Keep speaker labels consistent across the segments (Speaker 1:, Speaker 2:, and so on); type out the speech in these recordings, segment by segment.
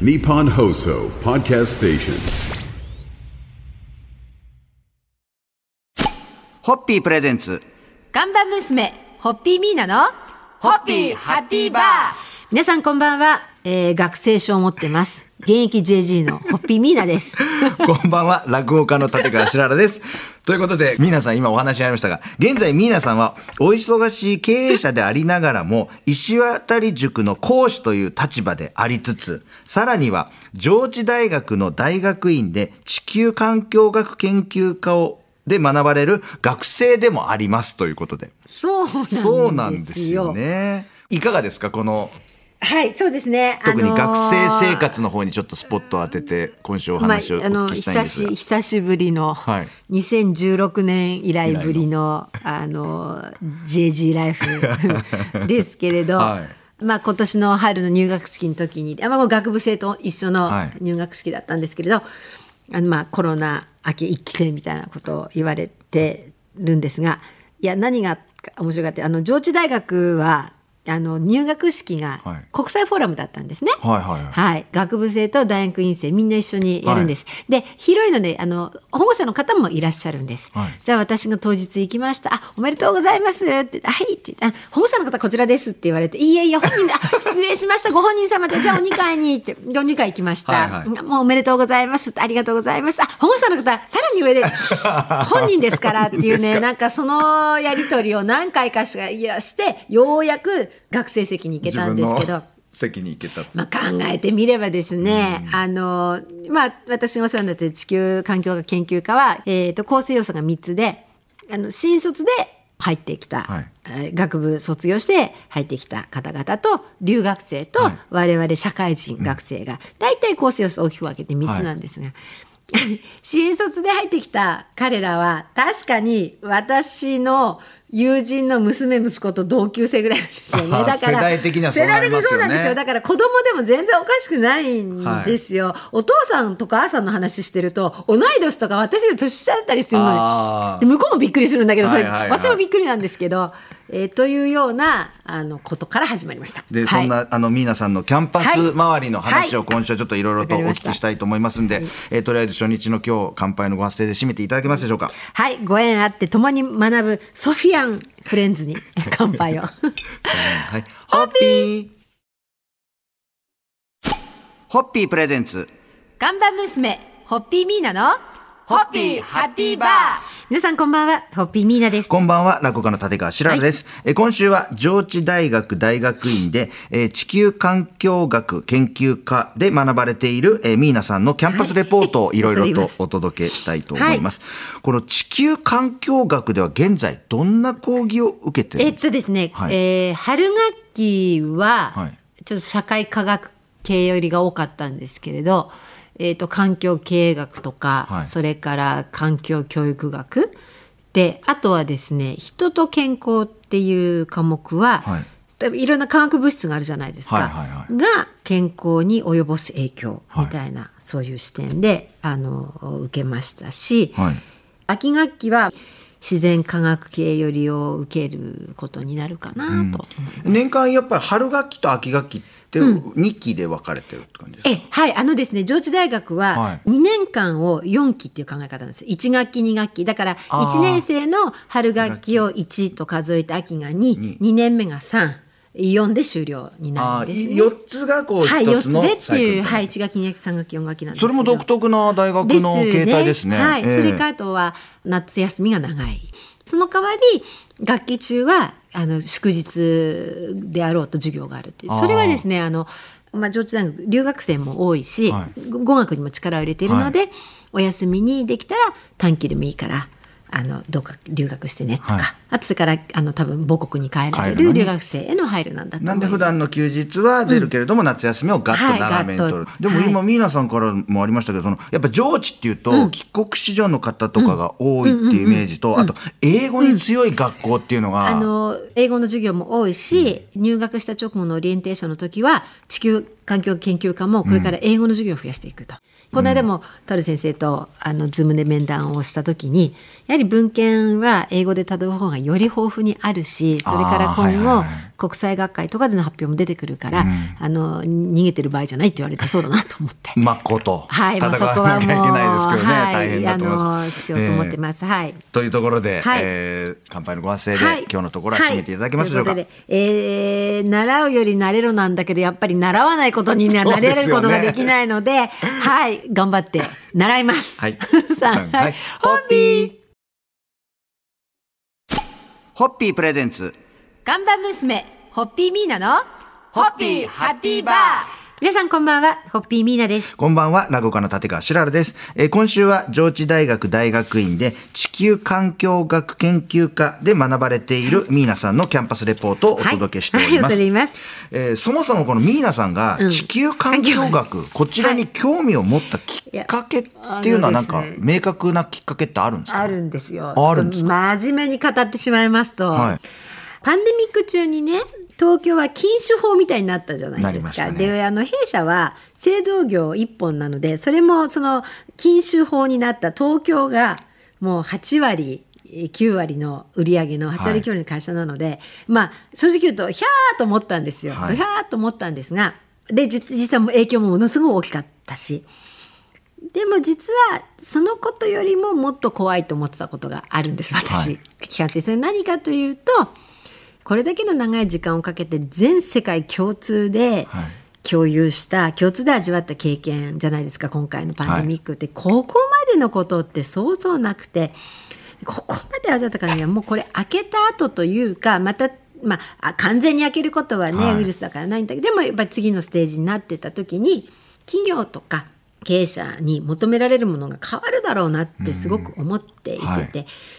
Speaker 1: Nippon Hoso Podcast Station.
Speaker 2: ホッピープレゼンツ。
Speaker 3: 看板娘、ホッピーミーナの、
Speaker 2: ホッピーハッピーバー
Speaker 3: 皆さんこんばんは、えー、学生証を持ってます。現役 JG のホッピーミーナです。
Speaker 2: こんばんは、落語家の立川しららです。ということで、皆さん今お話にありましたが、現在皆さんはお忙しい経営者でありながらも、石渡塾の講師という立場でありつつ、さらには上智大学の大学院で地球環境学研究科をで学ばれる学生でもありますということで。
Speaker 3: そうなんですよ。
Speaker 2: そうなんですよ。ね。いかがですかこの
Speaker 3: はい、そうですね。
Speaker 2: 特に学生生
Speaker 3: 活
Speaker 2: 活の方にちょっとスポットを当てて今週お
Speaker 3: まあ
Speaker 2: 話をお
Speaker 3: あの
Speaker 2: 聞きしたいんですが、
Speaker 3: 久し久しぶりの、
Speaker 2: はい。
Speaker 3: 2016年以来ぶりのあの JG ライフ ですけれど、
Speaker 2: はい。
Speaker 3: まあ今年の春の入学式の時にあまあ学部生と一緒の
Speaker 2: はい。
Speaker 3: 入学式だったんですけれど、あのまあコロナ明け一期生みたいなことを言われてるんですがいや何が面白かったあの上智大学はあの入学式が
Speaker 2: はい
Speaker 3: 国際フォーラムだったんですね。
Speaker 2: はいはいはい
Speaker 3: はい、学部生と大学院生みんな一緒にやるんです。で広いのであの保護者の方もいらっしゃるんです。
Speaker 2: はい
Speaker 3: じゃあ私が当日行きました。あおめでとうございますってはいってあ保護者の方こちらですって言われていえいえ本人であ失礼しましたご本人様でじゃあお二階にってお二階行きました。
Speaker 2: はいはい
Speaker 3: もうおめでとうございますありがとうございます。あ保護者の方さらに上で 本人ですからっていうねなんかそのやり取りを何回かしかいやしてようやく学生席に行けたんですけど。
Speaker 2: 席に行けた。
Speaker 3: まあ、考えてみればですね、あのまあ、私がお世話になっている地球環境学研究科は、えー、と構成要素が3つであの新卒で入ってきた、
Speaker 2: はい
Speaker 3: えー学部卒業して入ってきた方々と留学生と
Speaker 2: はい
Speaker 3: 我々社会人学生が大体構成要素を大きく分けて3つなんですが。新卒で入ってきた彼らは確かに私の友人の娘息子と同級生ぐらいなんですよね。だから
Speaker 2: 世代的にはそうなりますよね
Speaker 3: 世代的にそうなんですよ。だから子供でも全然おかしくないんですよ。お父さんとか母さんの話してると同い年とか私より年下だったりするので向こうもびっくりするんだけど、それ
Speaker 2: はいはいはい
Speaker 3: 私もびっくりなんですけど、えーというようなあのことから始まりました。
Speaker 2: で、
Speaker 3: はい
Speaker 2: そんなあのミーナさんのキャンパス周りの話を
Speaker 3: はい
Speaker 2: 今週はちょっといろいろとお聞きしたいと思いますんで、えーとりあえず初日の今日乾杯のご発声で締めていただけますでしょうか？
Speaker 3: はい、ご縁あって共に学ぶソフィアンフレンズに 乾杯を。
Speaker 2: はい。ホッピーホッピープレゼンツ。
Speaker 3: 看板娘、ホッピーミーナの、
Speaker 2: ホッピーハッピーバー。
Speaker 3: 皆さんこんばんは、ホッピーミーナです。
Speaker 2: こんばんは、落語家の立川しららです。えー今週は上智大学大学院で、えー地球環境学研究科で学ばれている、えーミーナさんのキャンパスレポートをい。ろいろとお届けしたいと思います。この地球環境学では現在どんな講義を受けてる
Speaker 3: えっ
Speaker 2: んですか？
Speaker 3: とですね、
Speaker 2: はい。
Speaker 3: えー春学期は、
Speaker 2: はい。
Speaker 3: ちょっと社会科学系よりが多かったんですけれど、えっと環境経営学とか、
Speaker 2: はい。
Speaker 3: それから環境教育学。であとはですね人と健康っていう科目は、
Speaker 2: はい。
Speaker 3: 多分いろんな化学物質があるじゃないですか、
Speaker 2: はいはいはい。
Speaker 3: が健康に及ぼす影響みたいな、そういう視点であの受けましたし、
Speaker 2: はい。
Speaker 3: 秋学期は自然科学系よりを受けることになるかなと思います。
Speaker 2: 年間やっぱり春学期と秋学期って2期で分かれてるって感じですか、
Speaker 3: えはい。あのですね上智大学
Speaker 2: は
Speaker 3: はい。2年間を4期っていう考え方なんです。1学期2学期。だから
Speaker 2: あー。
Speaker 3: 1年生の春学期を1と数えて秋が22年目が34で終了になるんですね。
Speaker 2: 4つがこう
Speaker 3: はい、4つでっていう、はいい、1学期、2学期、3学期、4学期なんです
Speaker 2: それも独特な大学の形態ですね。
Speaker 3: はい、
Speaker 2: ええ。
Speaker 3: それからあとは夏休みが長い。その代わり学期中はあの祝日であろうと授業があるっていう。それはですねあの、まあ、上智大学留学生も多いし、
Speaker 2: はい。
Speaker 3: 語学にも力を入れているので、お休みにできたら短期でもいいからあのどうか留学してねとか、
Speaker 2: はい。
Speaker 3: あとそれからあの多分母国に帰られ
Speaker 2: 帰る
Speaker 3: 留学生への配慮なんだと思
Speaker 2: ないん。で普段の休日は出るけれども、夏休みをガッと
Speaker 3: はい
Speaker 2: 長めに取る、
Speaker 3: ガッと。
Speaker 2: でも今、
Speaker 3: はい。
Speaker 2: ミーナさんからもありましたけどそのやっぱ上智っていうと、帰国子女の方とかが多いっていうイメージと、あと英語に強い学校っていうのが、
Speaker 3: あの英語の授業も多いし、入学した直後のオリエンテーションの時は地球環境研究科もこれから英語の授業を増やしていくと。この間もタル先生とあのズームで面談をした時にやはり文献は英語でたどる方がいより豊富にあるしそれから今後
Speaker 2: はいはい
Speaker 3: 国際学会とかでの発表も出てくるから、あの逃げてる場合じゃないって言われてそうだなと思って。
Speaker 2: まっこと
Speaker 3: はい、もう
Speaker 2: 戦
Speaker 3: そこはもうはい、あの
Speaker 2: す。
Speaker 3: しようと思ってます。はい。
Speaker 2: というところで、
Speaker 3: はい
Speaker 2: えー乾杯のご発声で、
Speaker 3: はい、
Speaker 2: 今日のところは締めていただけますでしょうか？
Speaker 3: はいえー習うより慣れろなんだけどやっぱり習わないことには慣れることができないのではい頑張って習います。
Speaker 2: はい。
Speaker 3: さあ、
Speaker 2: は
Speaker 3: はい。い、ホッピー。
Speaker 2: ホッピープレゼンツ。
Speaker 3: 看板娘ホッピーミーナのホッピーハッピーバー皆さんこんばんはホッピーミーナです。
Speaker 2: こんばんは、落語家の立川しららです。えー今週は上智大学大学院で地球環境学研究科で学ばれているミーナさんのキャンパスレポートをお届けしており
Speaker 3: はい、はい、
Speaker 2: ます。えーそもそもこのミーナさんが
Speaker 3: うん。
Speaker 2: 地球環境学、こちらに興味を持ったきっかけっていうのはなんか明確なきっかけってあるんですか？
Speaker 3: あるんですよ。
Speaker 2: ああるんです
Speaker 3: 真面目に語ってしまいますと、
Speaker 2: はい。
Speaker 3: パンデミック中にね東京は禁酒法みたいになったじゃないですか。
Speaker 2: ね
Speaker 3: であの弊社は製造業一本なのでそれもその禁酒法になった東京がもう8割9割の売り上げの8割9割の会社なので、まあ正直言うとひゃーと思ったんですよ。
Speaker 2: はい
Speaker 3: ひゃーと思ったんですがで実実際も影響もものすごい大きかったし。でも実はそのことよりももっと怖いと思ってたことがあるんです私、
Speaker 2: はい
Speaker 3: 期間中それ何かというとこれだけの長い時間をかけて全世界共通で
Speaker 2: はい。
Speaker 3: 共有した、共通で味わった経験じゃないですか今回のパンデミックって、ここまでのことって想像なくてここまで味わったからにはもうこれ開けた後というかまたまあ、あ完全に開けることはね、
Speaker 2: はい。
Speaker 3: ウイルスだからないんだけどでもやっぱり次のステージになってた時に企業とか経営者に求められるものが変わるだろうなってすごく思っていてて、
Speaker 2: はい。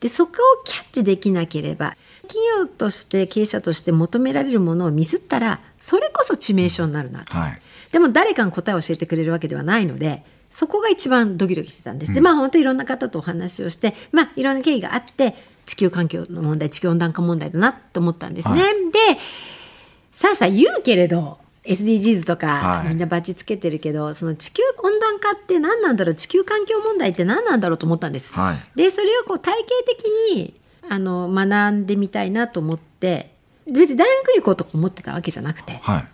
Speaker 3: でそこをキャッチできなければ企業として経営者として求められるものをミスったらそれこそ致命傷になるなと。
Speaker 2: はい
Speaker 3: でも誰かが答えを教えてくれるわけではないのでそこが一番ドキドキしてたんです。でまあ本当いろんな方とお話をしてまあいろんな経緯があって地球環境の問題地球温暖化問題だなと思ったんですね。
Speaker 2: は
Speaker 3: でさあさあ言うけれど SDGs とか、
Speaker 2: はい
Speaker 3: みんなバッチつけてるけどその地球温暖化って何なんだろう？地球環境問題って何なんだろうと思ったんです。
Speaker 2: はい
Speaker 3: でそれをこう体系的にあの学んでみたいなと思って別に大学に行こうとか思ってたわけじゃなくて。
Speaker 2: はい。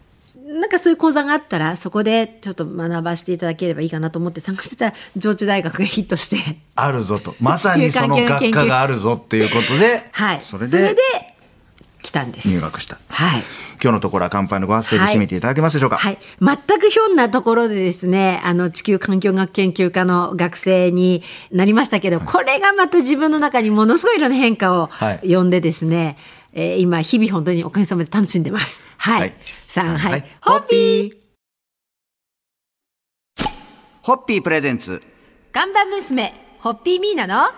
Speaker 3: なんかそういう講座があったらそこでちょっと学ばせていただければいいかなと思って参加してたら上智大学がヒットして。
Speaker 2: あるぞと。まさにその学科があるぞっていうことで、
Speaker 3: はい。
Speaker 2: それで
Speaker 3: 来たんです。
Speaker 2: 入学した。
Speaker 3: はい。
Speaker 2: 今日のところは乾杯のご発声で締めていただけますでしょうか、
Speaker 3: はい、全くひょんなところでですねあの地球環境学研究科の学生になりましたけど、これがまた自分の中にものすごいいろんな変化を
Speaker 2: はい。
Speaker 3: 呼んでですね、えー今日々本当におかげさまで楽しんでます。はい、
Speaker 2: はい。
Speaker 3: さあはい、
Speaker 2: はい。
Speaker 3: ホッピー。
Speaker 2: ホッピープレゼンツ。
Speaker 3: 看板娘ホッピーミーナの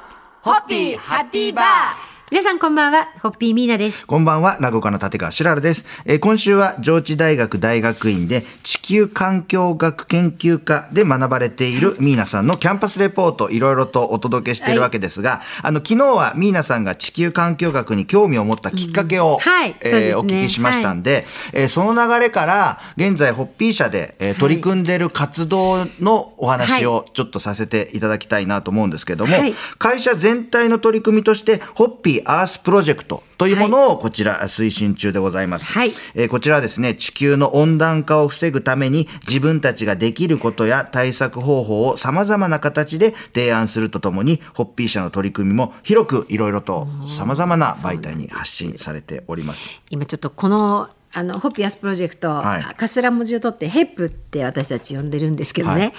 Speaker 3: ホッピーハッピーバー皆さんこんばんはホッピーミーナです。
Speaker 2: こんばんは、落語家の立川しららです。えー今週は上智大学大学院で地球環境学研究科で学ばれているミーナさんのキャンパスレポート、いろいろとお届けしているわけですが、あの、昨日はミーナさんが地球環境学に興味を持ったきっかけを、
Speaker 3: はい。
Speaker 2: えー
Speaker 3: ね。
Speaker 2: お聞きしましたんで、えーその流れから、現在、ホッピー社で、えー取り組んでいる活動のお話をちょっとさせていただきたいなと思うんですけども、
Speaker 3: はい。
Speaker 2: 会社全体の取り組みとして、ホッピーアースプロジェクトというものをこちら推進中でございます。
Speaker 3: はい。
Speaker 2: えーこちらはですね、地球の温暖化を防ぐために自分たちができることや対策方法を様々な形で提案するとともに、ホッピー社の取り組みも広くいろいろと様々な媒体に発信されております。
Speaker 3: 今ちょっとこのあのホッピーアスプロジェクト、
Speaker 2: はい。
Speaker 3: 頭文字を取ってヘップって私たち呼んでるんですけどね、
Speaker 2: はい。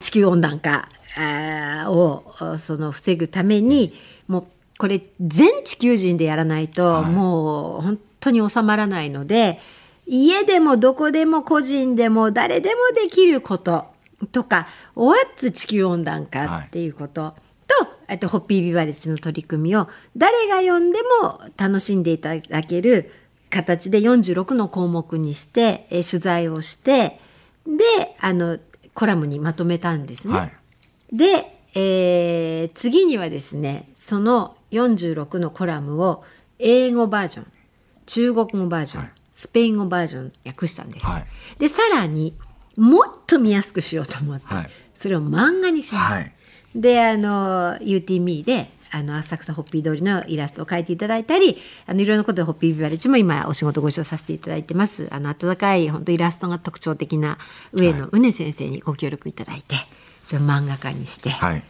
Speaker 3: 地球温暖化をその防ぐためにもうこれ全地球人でやらないと、もう本当に収まらないので家でもどこでも個人でも誰でもできることとか「What's 地球温暖化」っていうこと、とあとホッピービバレッジの取り組みを誰が読んでも楽しんでいただける形で46の項目にして、えー取材をしてであのコラムにまとめたんですね。
Speaker 2: はい。
Speaker 3: で、えー次にはですねその46のコラムを英語バージョン中国語バージョン、
Speaker 2: はい。
Speaker 3: スペイン語バージョン訳したんです。
Speaker 2: はい。
Speaker 3: でさらにもっと見やすくしようと思って、
Speaker 2: はい。
Speaker 3: それを漫画にしました。
Speaker 2: はい。
Speaker 3: であの UTME であの浅草ホッピー通りのイラストを描いていただいたりあのいろんなことでホッピービバレッジも今お仕事ご一緒させていただいてます。あの温かい本当イラストが特徴的な上野畝先生にご協力いただいて、それを漫画家にして、
Speaker 2: はい。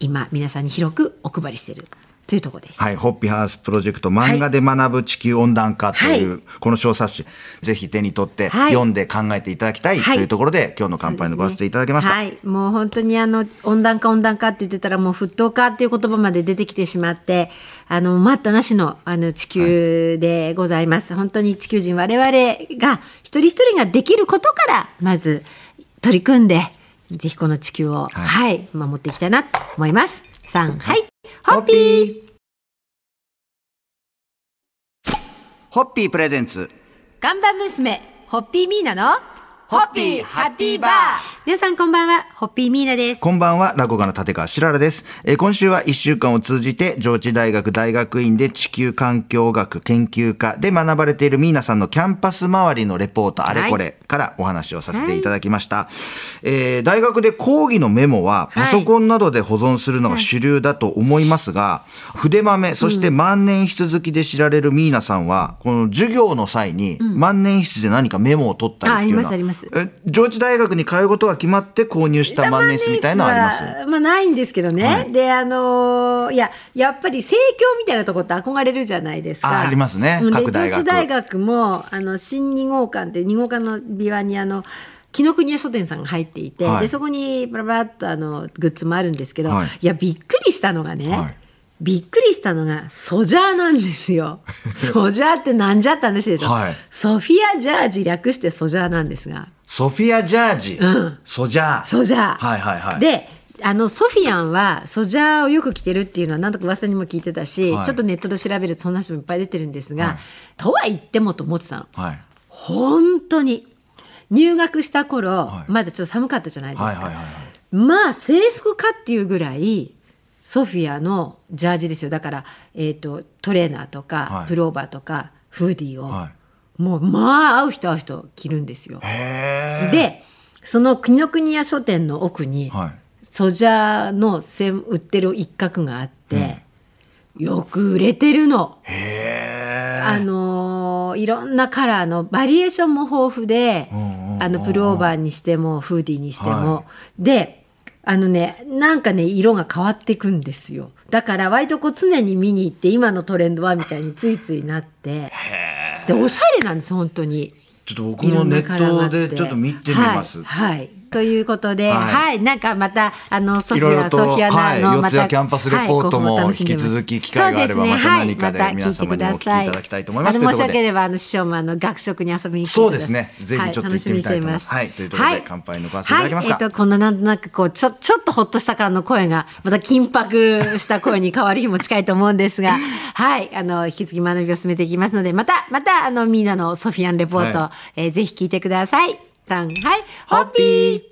Speaker 3: 今皆さんに広くお配りしているというところです。
Speaker 2: はい、ホッピーハウスプロジェクト漫画で学ぶ地球温暖化という、
Speaker 3: は
Speaker 2: この小冊子ぜひ手に取って
Speaker 3: はい。
Speaker 2: 読んで考えていただきたいと
Speaker 3: はい。
Speaker 2: いうところで、今日の乾杯のご発声いただきました。
Speaker 3: ねはい、もう本当にあの温暖化温暖化って言ってたらもう沸騰化っていう言葉まで出てきてしまってあの待ったなしのあの地球でございます、本当に地球人我々が一人一人ができることからまず取り組んでぜひこの地球を、はい。守っていきたいなと思います。さんはい。ホッピー。
Speaker 2: ホッピー。プレゼンツ。
Speaker 3: 看板娘ホッピーミーナの
Speaker 2: ホッピーハッピーバー。
Speaker 3: 皆さんこんばんは。ホッピーミーナです。
Speaker 2: こんばんは、落語家の立川しららです。えー今週は1週間を通じて、上智大学大学院で地球環境学研究科で学ばれているミーナさんのキャンパス周りのレポートあれこれからお話をさせていただきました。えー大学で講義のメモはパソコンなどで保存するのが主流だと思いますが、筆豆、そして万年筆好きで知られるミーナさんは、この授業の際に万年筆で何かメモを取ったりっていうのは、
Speaker 3: あありますあります
Speaker 2: え上智大学に通うことが決まって購入した万年筆みたいなのはあります？
Speaker 3: はまあないんですけどね。
Speaker 2: はい。
Speaker 3: であのーいややっぱり生協みたいなとこって憧れるじゃないですか。
Speaker 2: あありますね。各大学。
Speaker 3: 上智大学もあの新2号館っていう2号館のビワにあの紀ノ国屋書店さんが入っていて、
Speaker 2: はい。
Speaker 3: でそこにバラバラっとあのグッズもあるんですけど、
Speaker 2: はい。
Speaker 3: い、やびっくりしたのがね、
Speaker 2: はい
Speaker 3: びっくりしたのがソジャーなんですよ。ソジャーってなんじゃって話でしょ。
Speaker 2: はい
Speaker 3: ソフィア・ジャージ略してソジャーなんですが。
Speaker 2: ソフィア・ジャージ、
Speaker 3: ん
Speaker 2: ソジャー。
Speaker 3: ソジャー。
Speaker 2: はいはいはい。
Speaker 3: であのソフィアンはソジャーをよく着てるっていうのはなんとか噂にも聞いてたし、
Speaker 2: はい
Speaker 3: ちょっとネットで調べるとそんな話もいっぱい出てるんですが、
Speaker 2: はい
Speaker 3: とは言ってもと思ってたの
Speaker 2: はい。
Speaker 3: 本当に入学した頃、
Speaker 2: はい
Speaker 3: まだちょっと寒かったじゃないですか、
Speaker 2: はいはいはいはい。
Speaker 3: まあ制服かっていうぐらいソフィアのジャージですよ。だから、えー、とトレーナーとか、
Speaker 2: はい。
Speaker 3: プローバーとかフーディーを、
Speaker 2: は
Speaker 3: もうまあ会う人会う人着るんですよ。でその紀ノ国屋書店の奥に、
Speaker 2: はい。
Speaker 3: ソジャーの専売ってる一角があって、よく売れてるの。あのーいろんなカラーのバリエーションも豊富で、あのプルオーバーにしてもフーディーにしても、
Speaker 2: は
Speaker 3: であのねなんかね色が変わっていくんですよ。だから割とこう常に見に行って今のトレンドはみたいについついなって。でおしゃれなんです本当に。
Speaker 2: ちょっと僕もネットでちょっと見てみます。
Speaker 3: はい、はいということで、
Speaker 2: は
Speaker 3: はい。い、なんかまたあのソフィアソフィア
Speaker 2: はい。
Speaker 3: ナのまた、
Speaker 2: 四谷キャンパスレポートも引き続き機会があればまた何かで
Speaker 3: はい
Speaker 2: 皆様にもお聞きいただきたいと思います。
Speaker 3: あの申し訳ればあの師匠もあの学食に遊びに来て
Speaker 2: そうですね。ぜひちょっと行ってみたいと思います。はい。というところで乾杯のご発声いただけますか？
Speaker 3: はい、えっ、とこんななんとなくこうちょちょっとほっとした感の声がまた緊迫した声に変わる日も近いと思うんですが はい。あの引き続き学びを進めていきますのでまたまたあのみんなのソフィアンレポート、
Speaker 2: は
Speaker 3: えーぜひ聞いてください。さん。はい。
Speaker 2: ホッピー。